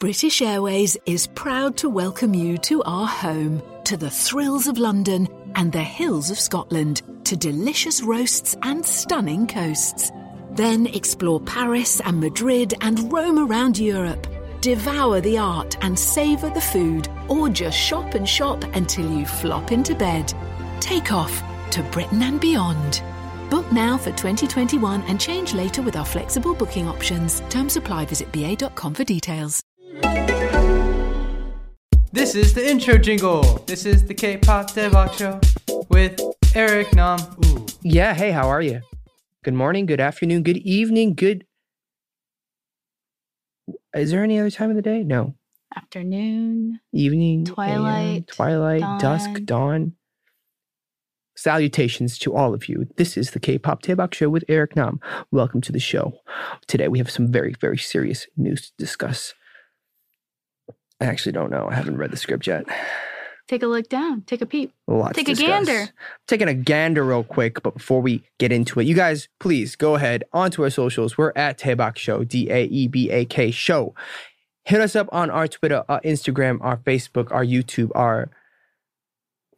British Airways is proud to welcome you to our home, to the thrills of London and the hills of Scotland, to delicious roasts and stunning coasts. Then explore Paris and Madrid and roam around Europe. Devour the art and savour the food, or just shop and shop until you flop into bed. Take off to Britain and beyond. Book now for 2021 and change later with our flexible booking options. Terms apply. Visit ba.com for details. This is the intro jingle. This is the K-pop Daebak show with Eric Nam. Ooh. Yeah, hey, how are you? Good morning, good afternoon, good evening, good. Is there any other time of the day? No. Afternoon. Evening, AM, Twilight, twilight, dusk, dawn. dawn. Salutations to all of you. This is the K-pop Daebak show with Eric Nam. Welcome to the show. Today we have some very, very serious news to discuss. I actually don't know. I haven't read the script yet. Take a look down. Take a peep. A lot to Take a gander. Taking a gander real quick, but before we get into it, you guys, please go ahead onto our socials. We're at Daebak Show, D A E B A K Show. Hit us up on our Twitter, our Instagram, our Facebook, our YouTube, our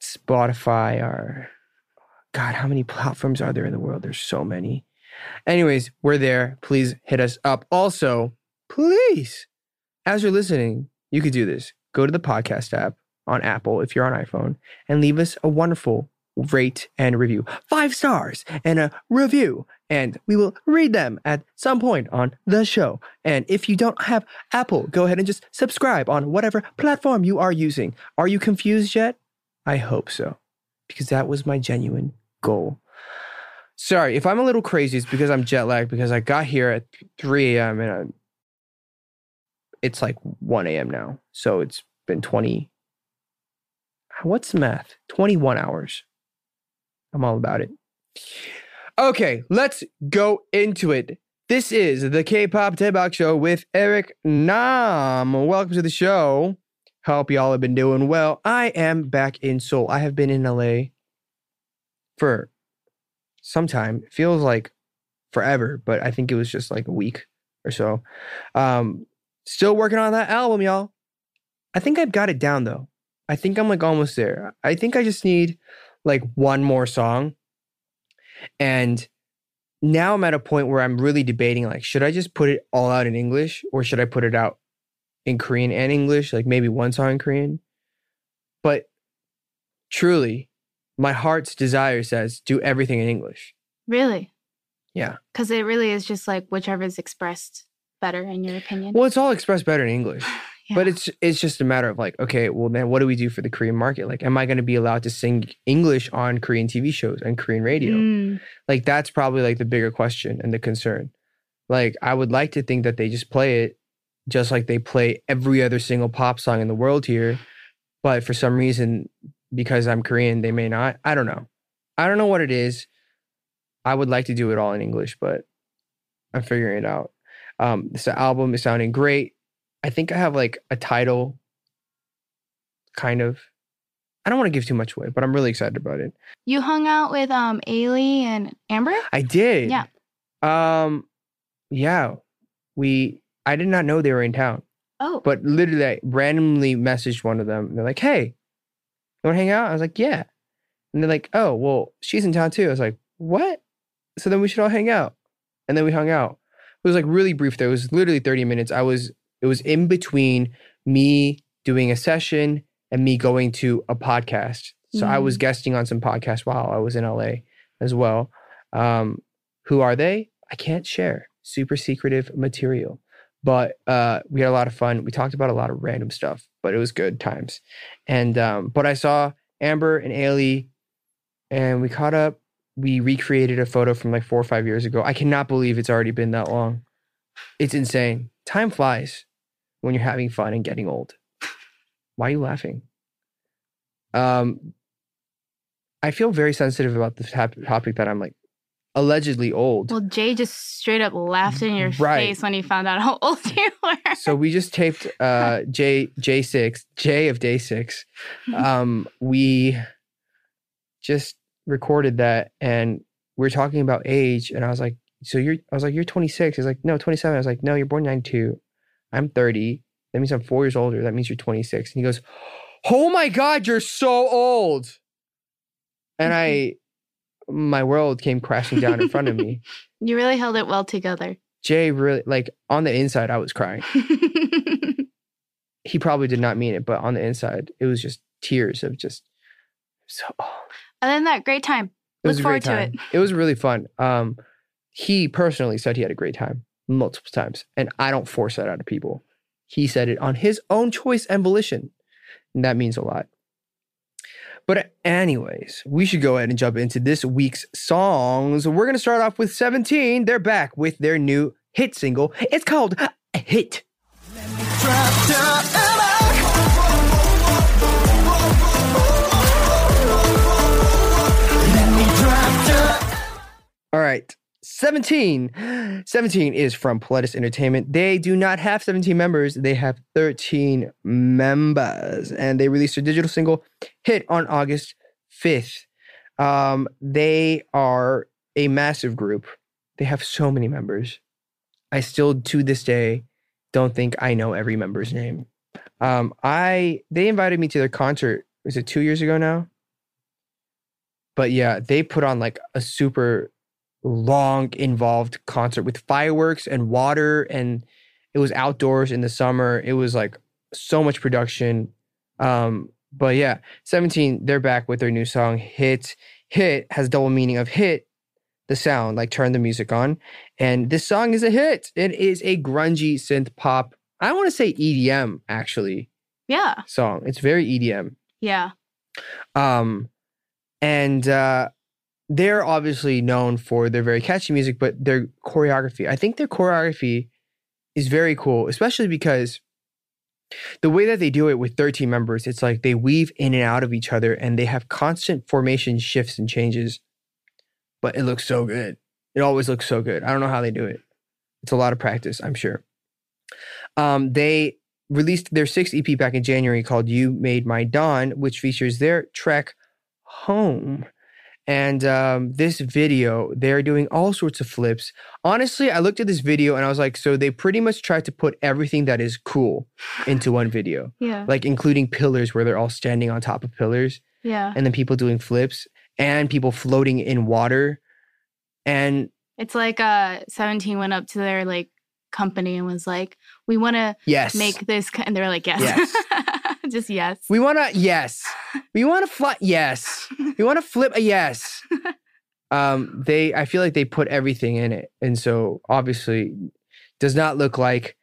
Spotify, our God, how many platforms are there in the world? There's so many. Anyways, we're there. Please hit us up. Also, please, as you're listening, you could do this. Go to the podcast app on Apple if you're on iPhone and leave us a wonderful rate and review. Five stars and a review. And we will read them at some point on the show. And if you don't have Apple, go ahead and just subscribe on whatever platform you are using. Are you confused yet? I hope so, because that was my genuine goal. Sorry, if I'm a little crazy, it's because I'm jet lagged because I got here at 3 a.m. and I'm, it's like 1 a.m. now. So it's been 20. What's the math? 21 hours. I'm all about it. Okay, let's go into it. This is the K-pop Daebak Show with Eric Nam. Welcome to the show. Hope y'all have been doing well. I am back in Seoul. I have been in LA for some time. It feels like forever, but I think it was just like a week or so. Um, still working on that album, y'all. I think I've got it down though. I think I'm like almost there. I think I just need like one more song. And now I'm at a point where I'm really debating like, should I just put it all out in English or should I put it out in Korean and English? Like maybe one song in Korean. But truly, my heart's desire says do everything in English. Really? Yeah. Because it really is just like whichever is expressed better in your opinion. Well, it's all expressed better in English. But it's it's just a matter of like, okay, well then what do we do for the Korean market? Like, am I going to be allowed to sing English on Korean TV shows and Korean radio? Mm, Like that's probably like the bigger question and the concern. Like I would like to think that they just play it just like they play every other single pop song in the world here, but for some reason because I'm Korean, they may not. I don't know. I don't know what it is. I would like to do it all in English, but I'm figuring it out. Um, this album is sounding great. I think I have like a title, kind of. I don't want to give too much away, but I'm really excited about it. you hung out with um Ailee and Amber? I did. Yeah. Um, yeah. We. I did not know they were in town, Oh. but literally, I randomly messaged one of them. They're like, "Hey, you want to hang out?" I was like, "Yeah," and they're like, "Oh, well, she's in town too." I was like, "What?" So then we should all hang out, and then we hung out. It was like really brief. Though it was literally thirty minutes. I was. It was in between me doing a session and me going to a podcast. So I was guesting on some podcasts while I was in LA as well. Um, who are they? I can't share. Super secretive material. But uh, we had a lot of fun. We talked about a lot of random stuff, but it was good times. And um, but I saw Amber and Ailee, and we caught up. We recreated a photo from like four or five years ago. I cannot believe it's already been that long. It's insane. Time flies when you're having fun and getting old. Why are you laughing? Um, I feel very sensitive about this topic that I'm like allegedly old. Well, Jay just straight up laughed in your Right. face when he found out how old you were. so we just taped uh J J six J of day six. Um, we just recorded that and we are talking about age, and I was like, "So you're?" I was like, "You're 26." He's like, "No, 27." I was like, "No, you're born 92. I'm 30. That means I'm four years older. That means you're 26. And he goes, Oh my God, you're so old. And I, my world came crashing down in front of me. You really held it well together. Jay really, like on the inside, I was crying. He probably did not mean it, but on the inside, it was just tears of just so. Other than that, great time. It was Look a great forward to it. It was really fun. Um, he personally said he had a great time multiple times, and I don't force that out of people. He said it on his own choice and volition, and that means a lot. But anyways, we should go ahead and jump into this week's songs. We're gonna start off with 17. They're back with their new hit single. It's called Hit. Right. 17. 17 is from Pledis Entertainment. They do not have 17 members, they have 13 members. And they released their digital single hit on August 5th. Um, they are a massive group. They have so many members. I still to this day don't think I know every member's name. Um, I they invited me to their concert. Was it two years ago now? But yeah, they put on like a super long, involved concert with fireworks and water, and it was outdoors in the summer. It was like so much production. Um, but yeah, 17, they're back with their new song, Hit. Hit has double meaning of hit the sound, like turn the music on. And this song is a hit. It is a grungy synth pop. I want to say EDM actually Yeah. song. It's very EDM. Yeah. Um, and uh, they're obviously known for their very catchy music, but their choreography. I think their choreography is very cool, especially because the way that they do it with 13 members, it's like they weave in and out of each other and they have constant formation shifts and changes. But it looks so good. It always looks so good. I don't know how they do it. It's a lot of practice, I'm sure. Um, they released their sixth EP back in January called You Made My Dawn, which features their track Home. And um, this video, they're doing all sorts of flips. Honestly, I looked at this video and I was like, so they pretty much tried to put everything that is cool into one video, Yeah. like including pillars where they're all standing on top of pillars, Yeah. and then people doing flips and people floating in water. And It's like uh 17 went up to their like company and was like, "We want to yes, make this," and they were like, "Yes." Yes. Just yes. we want to, yes, we want to fly, yes, we want to flip a yes. Um, they, I feel like they put everything in it, and so obviously, does not look like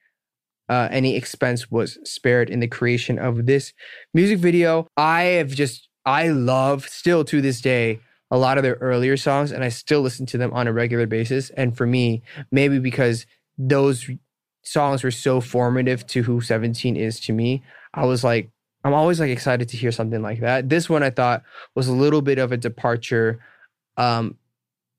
uh, any expense was spared in the creation of this music video. I have just, I love still to this day a lot of their earlier songs, and I still listen to them on a regular basis. And for me, maybe because those songs were so formative to who 17 is to me, I was like, I'm always like excited to hear something like that. This one I thought was a little bit of a departure, um,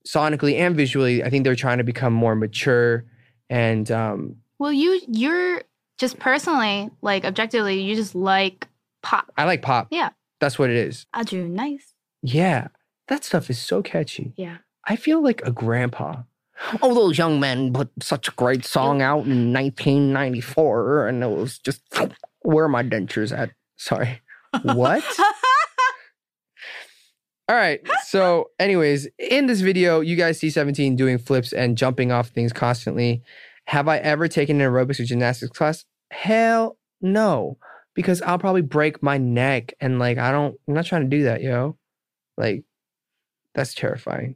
sonically and visually. I think they're trying to become more mature and um, Well, you you're just personally like objectively, you just like pop. I like pop. Yeah. That's what it is. Aju, nice. Yeah. That stuff is so catchy. Yeah. I feel like a grandpa. Oh, those young men put such a great song out in 1994, and it was just where are my dentures at? Sorry. What? All right. So, anyways, in this video, you guys see 17 doing flips and jumping off things constantly. Have I ever taken an aerobics or gymnastics class? Hell no. Because I'll probably break my neck. And like, I don't, I'm not trying to do that, yo. Like, that's terrifying.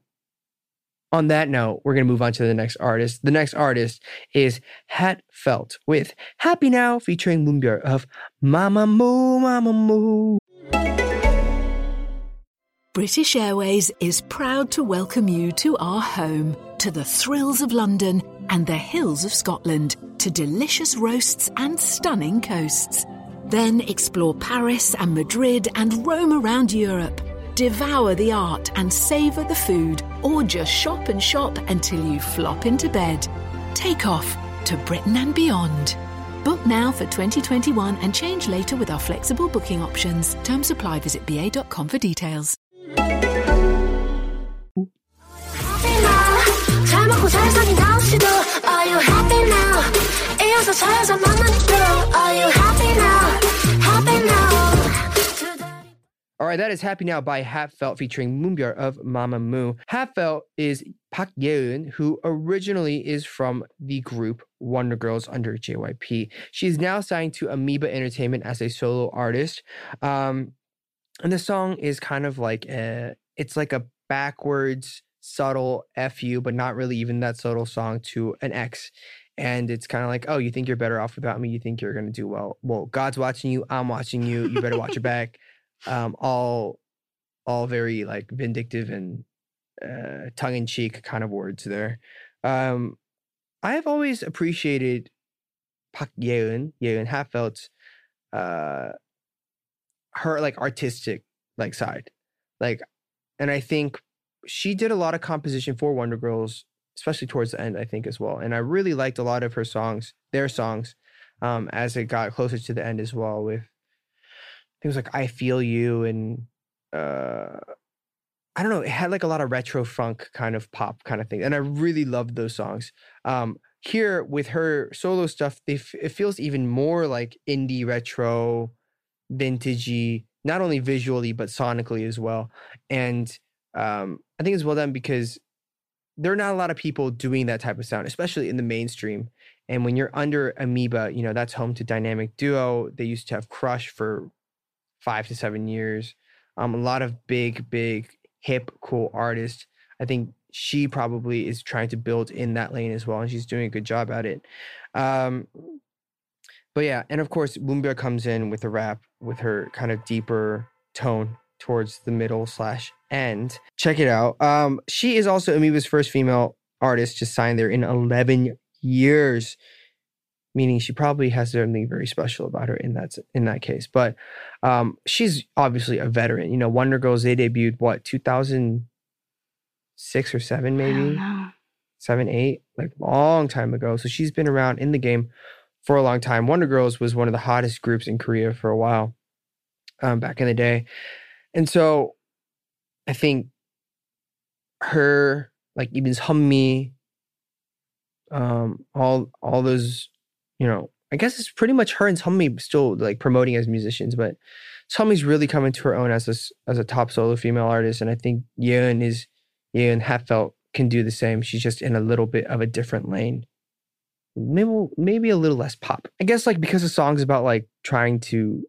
On that note, we're going to move on to the next artist. The next artist is Hat Felt with Happy Now featuring Moonbyul of Mamamoo, Mama Moo. British Airways is proud to welcome you to our home, to the thrills of London and the hills of Scotland, to delicious roasts and stunning coasts. Then explore Paris and Madrid and roam around Europe. Devour the art and savour the food, or just shop and shop until you flop into bed. Take off to Britain and beyond. Book now for 2021 and change later with our flexible booking options. Terms apply. Visit ba.com for details. Right, that is Happy Now by HA:TFELT featuring Moonbyul of Mama Mamamoo. HA:TFELT is Park Yeeun, who originally is from the group Wonder Girls under JYP. She's now signed to Amoeba Entertainment as a solo artist. Um, and the song is kind of like a, it's like a backwards, subtle fu, but not really even that subtle song to an ex. And it's kind of like, oh, you think you're better off without me? You think you're gonna do well? Well, God's watching you. I'm watching you. You better watch your back. Um, all, all very like vindictive and uh, tongue in cheek kind of words there. Um, I have always appreciated Park Yeeun, Yeeun HA:TFELT's, uh, her like artistic like side, like, and I think she did a lot of composition for Wonder Girls, especially towards the end, I think as well. And I really liked a lot of her songs, their songs, um, as it got closer to the end as well. With things like "I Feel You" and uh, I don't know, it had like a lot of retro funk kind of pop kind of thing, and I really loved those songs. Um, here with her solo stuff, they f- it feels even more like indie retro, vintagey, not only visually but sonically as well. And um, I think it's well done because there are not a lot of people doing that type of sound, especially in the mainstream. And when you're under Amoeba, you know that's home to Dynamic Duo. They used to have Crush for five to seven years. Um, a lot of big, big, hip, cool artists. I think she probably is trying to build in that lane as well, and she's doing a good job at it. Um, but yeah, and of course, Moonbyul comes in with a rap with her kind of deeper tone towards the middle slash end. Check it out. Um, she is also Amoeba's first female artist to sign there in 11 years, meaning she probably has something very special about her in that in that case. But um, she's obviously a veteran. You know, Wonder Girls they debuted what 2006 or seven maybe seven eight like long time ago. So she's been around in the game for a long time. Wonder Girls was one of the hottest groups in Korea for a while um, back in the day, and so I think her like even Hummi, um, all all those, you know, I guess it's pretty much her and Tommy still like promoting as musicians, but Tommy's really coming to her own as a as a top solo female artist, and I think Yeeun is Yeeun HA:TFELT can do the same. She's just in a little bit of a different lane. Maybe maybe a little less pop. I guess like because the song's about like trying to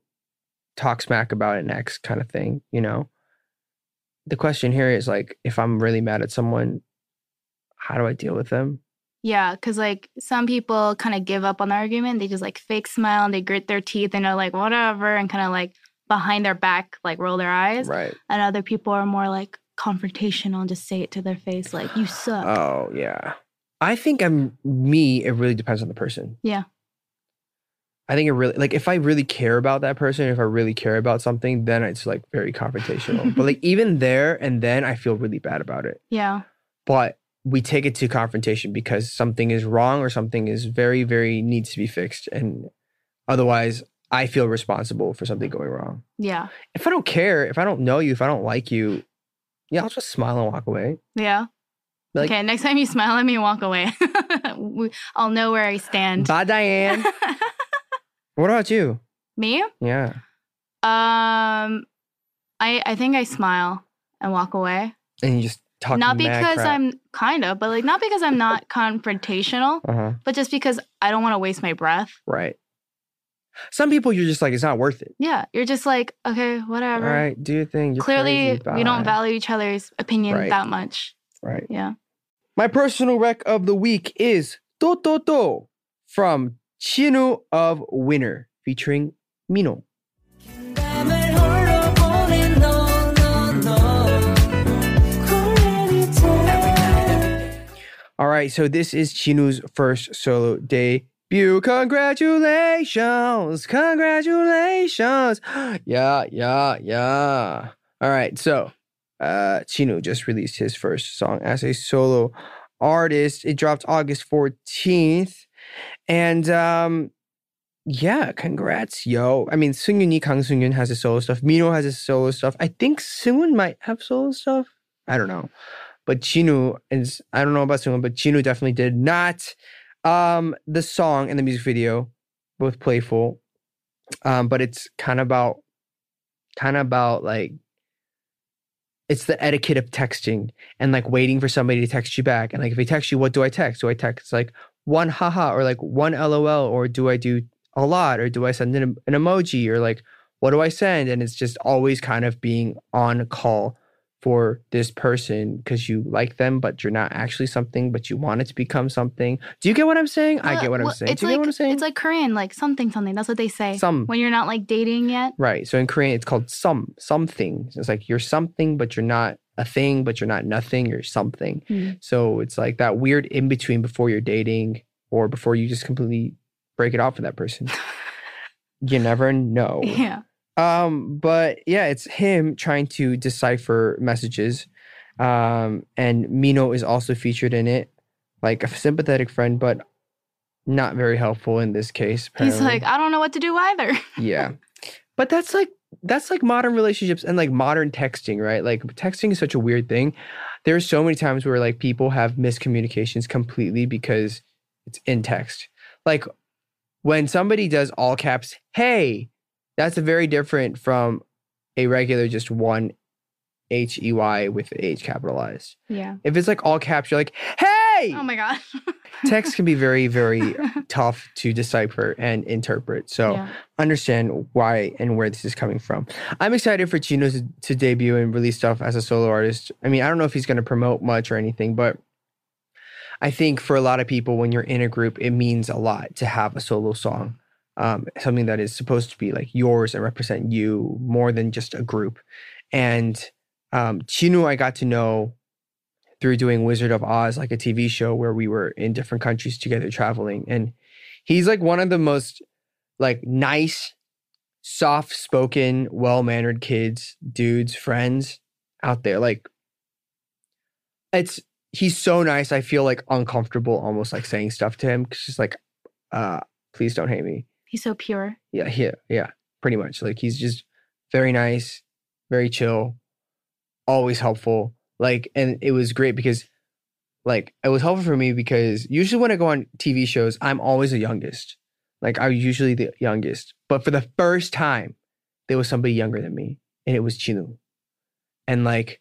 talk smack about an ex kind of thing, you know. The question here is like if I'm really mad at someone, how do I deal with them? Yeah, because like some people kind of give up on the argument. They just like fake smile and they grit their teeth and are like, whatever, and kind of like behind their back, like roll their eyes. Right. And other people are more like confrontational and just say it to their face, like, you suck. Oh yeah. I think I'm me, it really depends on the person. Yeah. I think it really like if I really care about that person, if I really care about something, then it's like very confrontational. but like even there and then I feel really bad about it. yeah. But we take it to confrontation because something is wrong or something is very, very needs to be fixed. And otherwise I feel responsible for something going wrong. Yeah. If I don't care, if I don't know you, if I don't like you, yeah, I'll just smile and walk away. Yeah. Like- okay, next time you smile at me, walk away. I'll know where I stand. Bye, Diane. what about you? me? Yeah. Um, I I think I smile and walk away. And you just talk not because. I'm kind of, but like not because I'm not confrontational, uh-huh. but just because I don't want to waste my breath. Right. Some people you're just like, it's not worth it. Yeah, you're just like, okay, whatever. All right, do your thing. You're Clearly, crazy. we don't value each other's opinion Right. that much. Right. Yeah. My personal rec of the week is To To To from Jinu of Winner featuring Mino. All right, so this is Jinu's first solo debut. Congratulations! Congratulations! yeah, yeah, yeah. All right, so uh Jinu just released his first song as a solo artist. It dropped August 14th. And um yeah, congrats, yo. I mean, Seungyoon이 Kang Seungyoon has his solo stuff. Mino has his solo stuff. I think Seunghoon might have solo stuff. I don't know. But Jinu is I don't know about Seunghoon, but Jinu definitely did not. Um, the song and the music video, both playful. Um, but it's kind of about kind of about like it's the etiquette of texting and like waiting for somebody to text you back. And like if they text you, what do I text? Do I text like one haha or like one lol or do I do a lot or do I send an, an emoji or like what do I send? And it's just always kind of being on call for this person because you like them, but you're not actually something, but you want it to become something. Do you get what I'm saying? I get what I'm saying. It's Do you like get what I'm saying? it's like Korean, like something something. That's what they say. Some. when you're not like dating yet. Right. So in Korean, it's called some something. It's like you're something, but you're not a thing, but you're not nothing. You're something. Mm. So it's like that weird in between before you're dating or before you just completely break it off with that person. you never know. Yeah. Um, but yeah, it's him trying to decipher messages. Um, and Mino is also featured in it, like a sympathetic friend, but not very helpful in this case. He's like, I don't know what to do either. yeah but that's like that's like modern relationships and like modern texting right like texting is such a weird thing there's so many times where like people have miscommunications completely because it's in text like when somebody does all caps hey that's a very different from a regular just one h-e-y with h capitalized Yeah. if it's like all caps you're like hey Oh my god. text can be very very tough to decipher and interpret so yeah. understand why and where this is coming from. I'm excited for Jinu to, to debut and release stuff as a solo artist. I mean, I don't know if he's going to promote much or anything, but I think for a lot of people, when you're in a group, it means a lot to have a solo song, um, something that is supposed to be like yours and represent you more than just a group. And um, Jinu, I got to know through doing Wizard of Oz, like a TV show where we were in different countries together traveling. And he's like one of the most like nice, soft spoken, well mannered kids, dudes, friends out there. Like it's he's so nice. I feel like uncomfortable almost like saying stuff to him. Cause just like, uh, please don't hate me. He's so pure. Yeah, yeah, yeah. Pretty much. Like he's just very nice, very chill, always helpful. Like, and it was great because like it was helpful for me because usually when I go on TV shows, I'm always the youngest. Like I'm usually the youngest. But for the first time, there was somebody younger than me, and it was Jinu. And like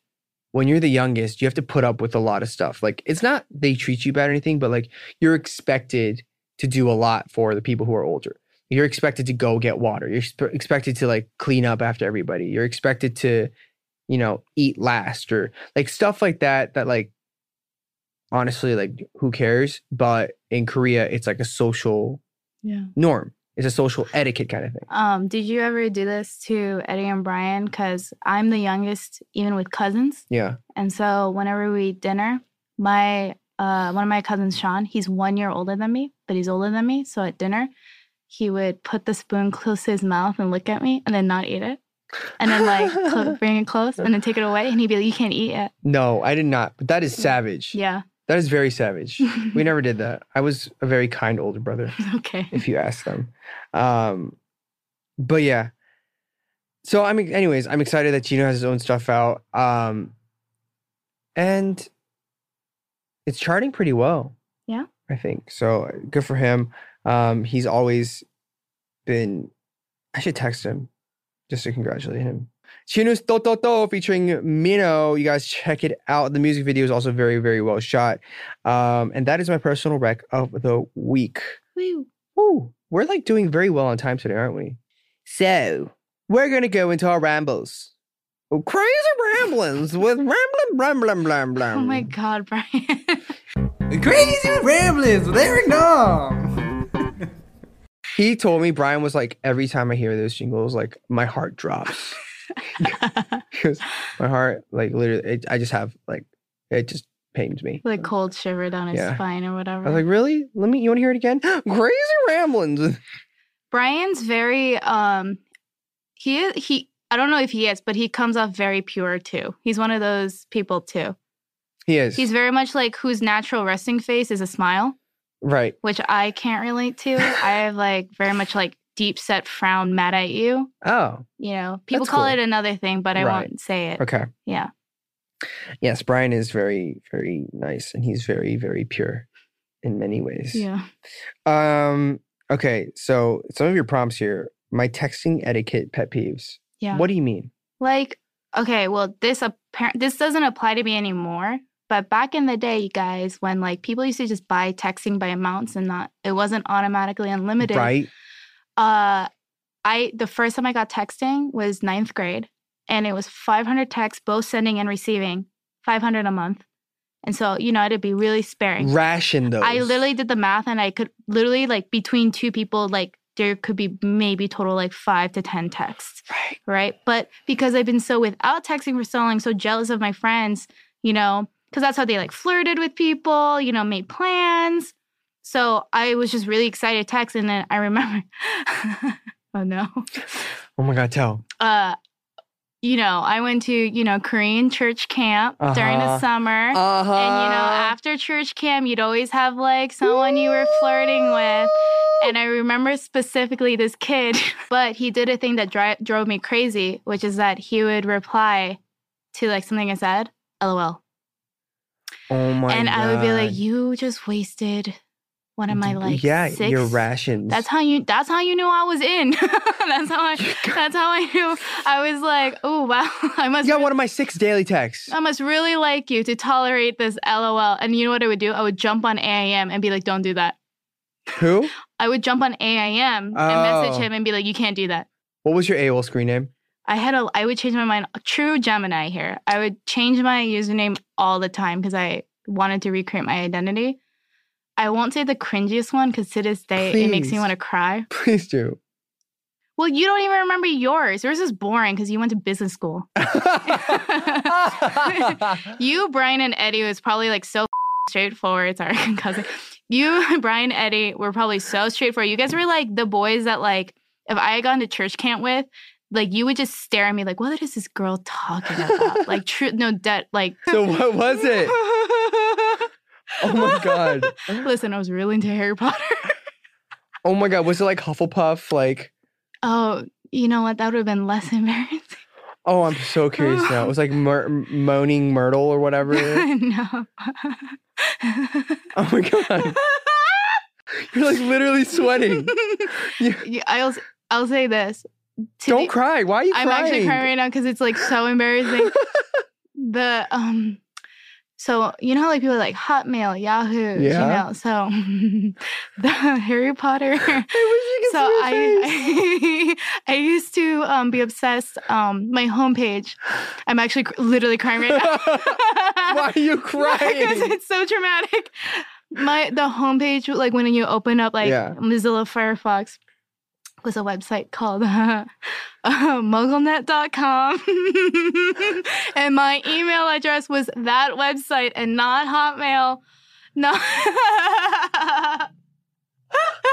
when you're the youngest, you have to put up with a lot of stuff. Like it's not they treat you bad or anything, but like you're expected to do a lot for the people who are older. You're expected to go get water. You're expe- expected to like clean up after everybody. You're expected to, you know, eat last or like stuff like that. That like honestly, like who cares? But in Korea, it's like a social Yeah. norm. It's a social etiquette kind of thing. Um, did you ever do this to Eddie and Brian? Because I'm the youngest, even with cousins. Yeah. And so whenever we eat dinner, my uh one of my cousins, Sean, he's one year older than me, but he's older than me. So at dinner, he would put the spoon close to his mouth and look at me and then not eat it. And then like clo- bring it close and then take it away. And he'd be like, You can't eat it. No, I did not. But that is savage. Yeah. That is very savage. we never did that. I was a very kind older brother. okay. if you ask them. Um, but yeah. So I'm anyways, I'm excited that Jinu has his own stuff out. Um, and it's charting pretty well. Yeah. I think. So good for him. Um, he's always been I should text him just to congratulate him. Jinu's To To To featuring Mino. You guys check it out. The music video is also very, very well shot. Um, and that is my personal rec of the week. Woo. Ooh, we're like doing very well on time today, aren't we? So we're gonna go into our rambles. Oh, crazy ramblings with rambling, rambling, rambling. blam. Oh my god, Brian. Crazy Ramblings with Eric Nom. He told me Brian was like every time I hear those jingles, like my heart drops. Because my heart, like literally, it, I just have like it just pains me. like cold shiver down his Yeah. spine or whatever. I was like, really? Let me. You want to hear it again? Crazy ramblings. Brian's very um he is he I don't know if he is, but he comes off very pure too. He's one of those people too. He is. He's very much like whose natural resting face is a smile, right. which I can't relate to. I have like very much like deep set frown mad at you. Oh, You know, people call cool. it another thing, but I Right. won't say it. okay. Yeah. Yes, Brian is very, very nice, and he's very, very pure in many ways. Yeah. Um. Okay. So some of your prompts here. My texting etiquette pet peeves. Yeah. What do you mean? like okay, well, this apparent this doesn't apply to me anymore. But back in the day, you guys, when like people used to just buy texting by amounts and not it wasn't automatically unlimited. Right? Uh, I the first time I got texting was ninth grade, and it was 500 texts, both sending and receiving, 500 a month. And so you know, I had be really sparing. Ration those. I literally did the math, and I could literally like between two people, like there could be maybe total like five to ten texts Right. right? But because I've been so without texting for so long, so jealous of my friends, you know, because that's how they like flirted with people, you know, made plans. So I was just really excited to text. And then I remember, oh no, Oh my God, tell. uh, you know, I went to, you know, Korean church camp during the Uh-huh. summer. Uh huh. And you know, after church camp, you'd always have like someone you were flirting with. And I remember specifically this kid, but he did a thing that dri- drove me crazy, which is that he would reply to like something I said, LOL. Oh my and God. I would be like, you just wasted one of my like yeah, six. your rations. That's how you. That's how you knew I was in. that's how I. That's how I knew. I was like, oh wow, I must. You got re- one of my six daily texts. I must really like you to tolerate this LOL. And you know what I would do? I would jump on AIM and be like, don't do that. Who? I would jump on AIM and message Oh. him and be like, you can't do that. What was your AOL screen name? I had a, I would change my mind. True Gemini here. I would change my username all the time because I wanted to recreate my identity. I won't say the cringiest one because to this day it makes me want to cry. Please do. Well, you don't even remember yours. Yours is boring because you went to business school. You, Brian, and Eddie was probably like so straightforward. Sorry, cousin. You, Brian, Eddie were probably so straightforward. You guys were like the boys that like if I had gone to church camp with, like you would just stare at me like, what is this girl talking about? like true, no debt. Like so what was it? Oh my god. Listen, I was really into Harry Potter. Oh my god. Was it like Hufflepuff? Like, oh, you know what? That would have been less embarrassing. oh, I'm so curious now. It was like Mer- moaning Myrtle or whatever. no. Oh my god. You're like literally sweating. Yeah, I'll I'll say this. Don't the- cry. Why are you crying? I'm crying? actually crying right now because it's like so embarrassing. the um, so you know how like people are like Hotmail, Yahoo, Yeah. Gmail. So the Harry Potter. I wish you could So face. I, I used to um, be obsessed. Um, my homepage. I'm actually cr- literally crying right now. Why are you crying? because it's so dramatic. My the homepage, like when you open up like Yeah. Mozilla Firefox, was a website called uh, mugglenet.com. and my email address was that website and not Hotmail. No.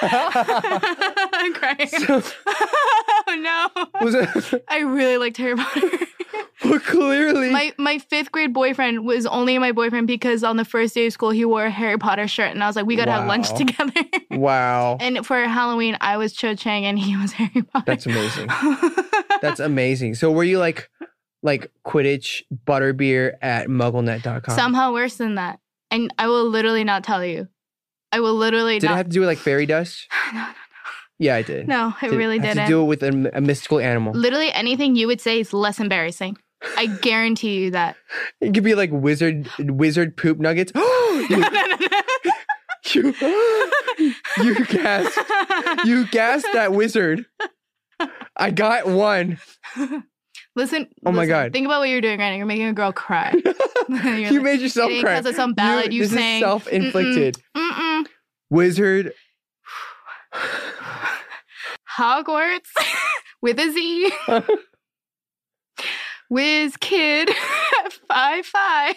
I'm crying. So- oh no. was it? I really liked Harry Potter. Well, clearly. my my fifth grade boyfriend was only my boyfriend because on the first day of school he wore a Harry Potter shirt and I was like, we gotta have lunch together. wow. and for Halloween, I was Cho Chang and he was Harry Potter. That's amazing. That's amazing. So were you like like Quidditch butterbeer at mugglenet.com? Somehow worse than that. And I will literally not tell you. I will literally Did it not. have to do with like fairy dust? no, Yeah, I did. no, it Did really didn't. to do it with a, a mystical animal. literally anything you would say is less embarrassing. I guarantee you that. It could be like wizard wizard poop nuggets. no, you, no, no, you, you gasped. You gasped that wizard. I got one. Listen. Oh my listen, God. Think about what you're doing right now. You're making a girl cry. You're like, made yourself cry. 'cause of some ballad you this sang. is self-inflicted. Mm-mm. Wizard. Hogwarts with a Z. Whiz Kid five five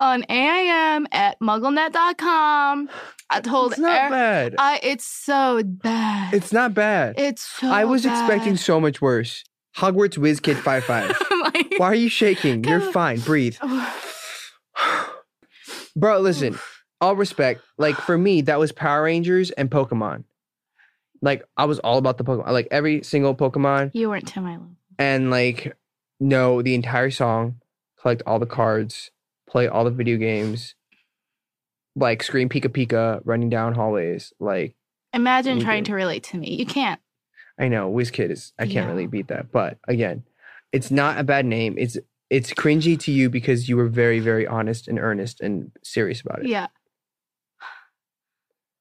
on AIM at mugglenet.com. I told It's not er- bad. I it's so bad. It's not bad. it's so I was bad. expecting so much worse. Hogwarts Whiz Kid 55. like, Why are you shaking? You're fine. Breathe. Bro, listen, all respect. Like for me, that was Power Rangers and Pokemon. Like I was all about the Pokemon. Like every single Pokemon you weren't to my level. and like know the entire song, collect all the cards, play all the video games, like scream Pika Pika, running down hallways. Like Imagine trying to relate to me. You can't. I know WizKid is I can't Yeah. really beat that. But again, It's not a bad name. It's it's cringy to you because you were very very honest and earnest and serious about it. Yeah.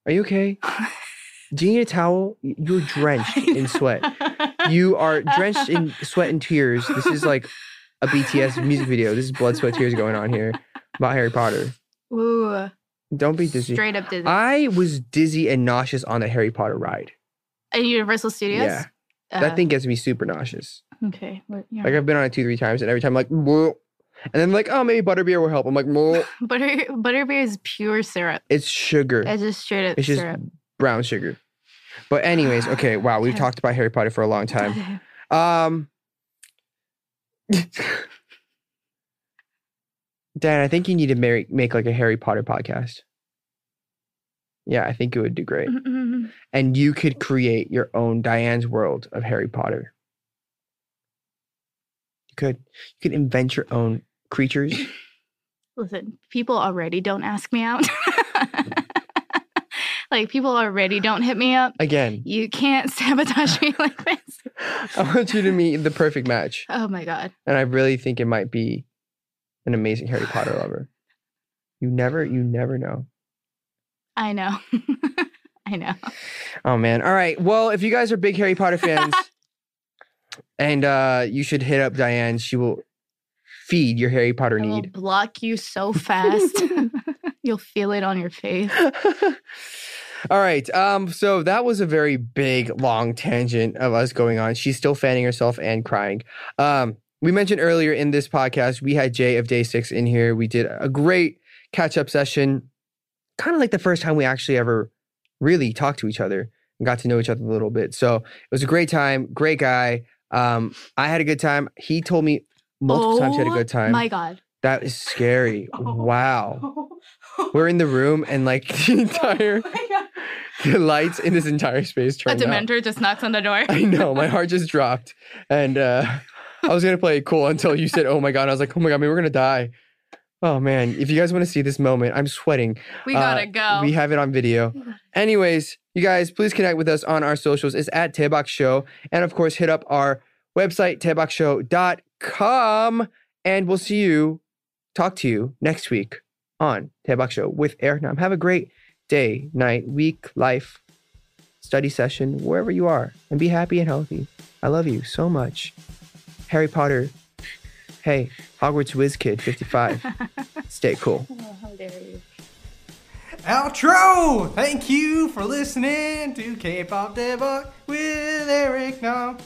Are you okay? Do you need a towel? You're drenched in sweat. You are drenched in sweat and tears. This is like a BTS music video. This is blood, sweat, tears going on here about Harry Potter. Ooh, Don't be dizzy. straight up Disney. I was dizzy and nauseous on the Harry Potter ride. At Universal Studios. Yeah, Uh, that thing gets me super nauseous. Okay. what- yeah. Like I've been on it two, three times, and every time I'm like, "Bleh." and then like, oh, maybe butterbeer will help. I'm like. Butter butterbeer is pure syrup. it's sugar. It's just straight up It's syrup. Brown sugar. But anyways, okay, wow, we've talked about Harry Potter for a long time. Um, Dan, I think you need to marry, make like a Harry Potter podcast. Yeah, I think it would do great. Mm-mm. And you could create your own Diane's world of Harry Potter. You could. You could invent your own creatures. Listen, people already don't ask me out. Like people already don't hit me up. Again, You can't sabotage me like this. I want you to meet the perfect match. Oh my god. And I really think it might be an amazing Harry Potter lover. You never, you never know. I know. I know. Oh man. All right. Well, if you guys are big Harry Potter fans, and uh you should hit up Diane. She will feed your Harry Potter I need. block you so fast. You'll feel it on your face. All right. Um, so that was a very big, long tangent of us going on. She's still fanning herself and crying. Um, we mentioned earlier in this podcast, we had Jay of Day Six in here. We did a great catch up session, kind of like the first time we actually ever really talked to each other and got to know each other a little bit. So it was a great time. Great guy. Um, I had a good time. He told me multiple times he had a Oh good time. My god. that is scary. Wow. We're in the room and like the entire the lights in this entire space A turned out. dementor just knocks on the door. I know, my heart just dropped. And uh I was gonna play it cool until you said, Oh my god. I was like, Oh my god, maybe we're gonna die. Oh man. If you guys want to see this moment, I'm sweating. We Uh, gotta go. We have it on video. Anyways, you guys, please connect with us on our socials. It's at Daebak Show. And of course, hit up our website, daebakshow.com. And we'll see you, talk to you next week on Daebak Show with Eric Nam. Have a great day, night, week, life, study session, wherever you are. And be happy and healthy. I love you so much. Harry Potter. Hey, Hogwarts Whiz Kid 55. Stay cool. How dare you. Outro! Thank you for listening to K-pop Daebak with Eric Nam.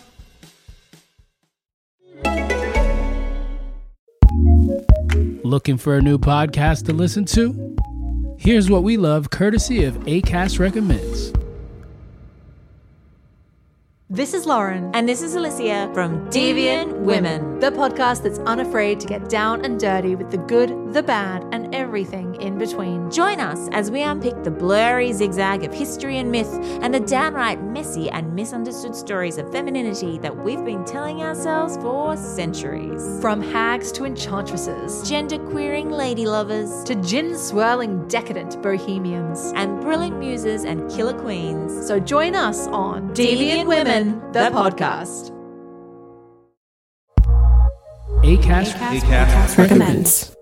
Looking for a new podcast to listen to? Here's what we love courtesy of ACAST Recommends. This is Lauren, And this is Alicia from Deviant Women. the podcast that's unafraid to get down and dirty with the good, the bad, and everything in between. Join us as we unpick the blurry zigzag of history and myth and the downright messy and misunderstood stories of femininity that we've been telling ourselves for centuries. From hags to enchantresses, Gender queering lady lovers to gin swirling decadent bohemians. and brilliant muses and killer queens. So join us on Deviant Women, the podcast. ACAST, recommends.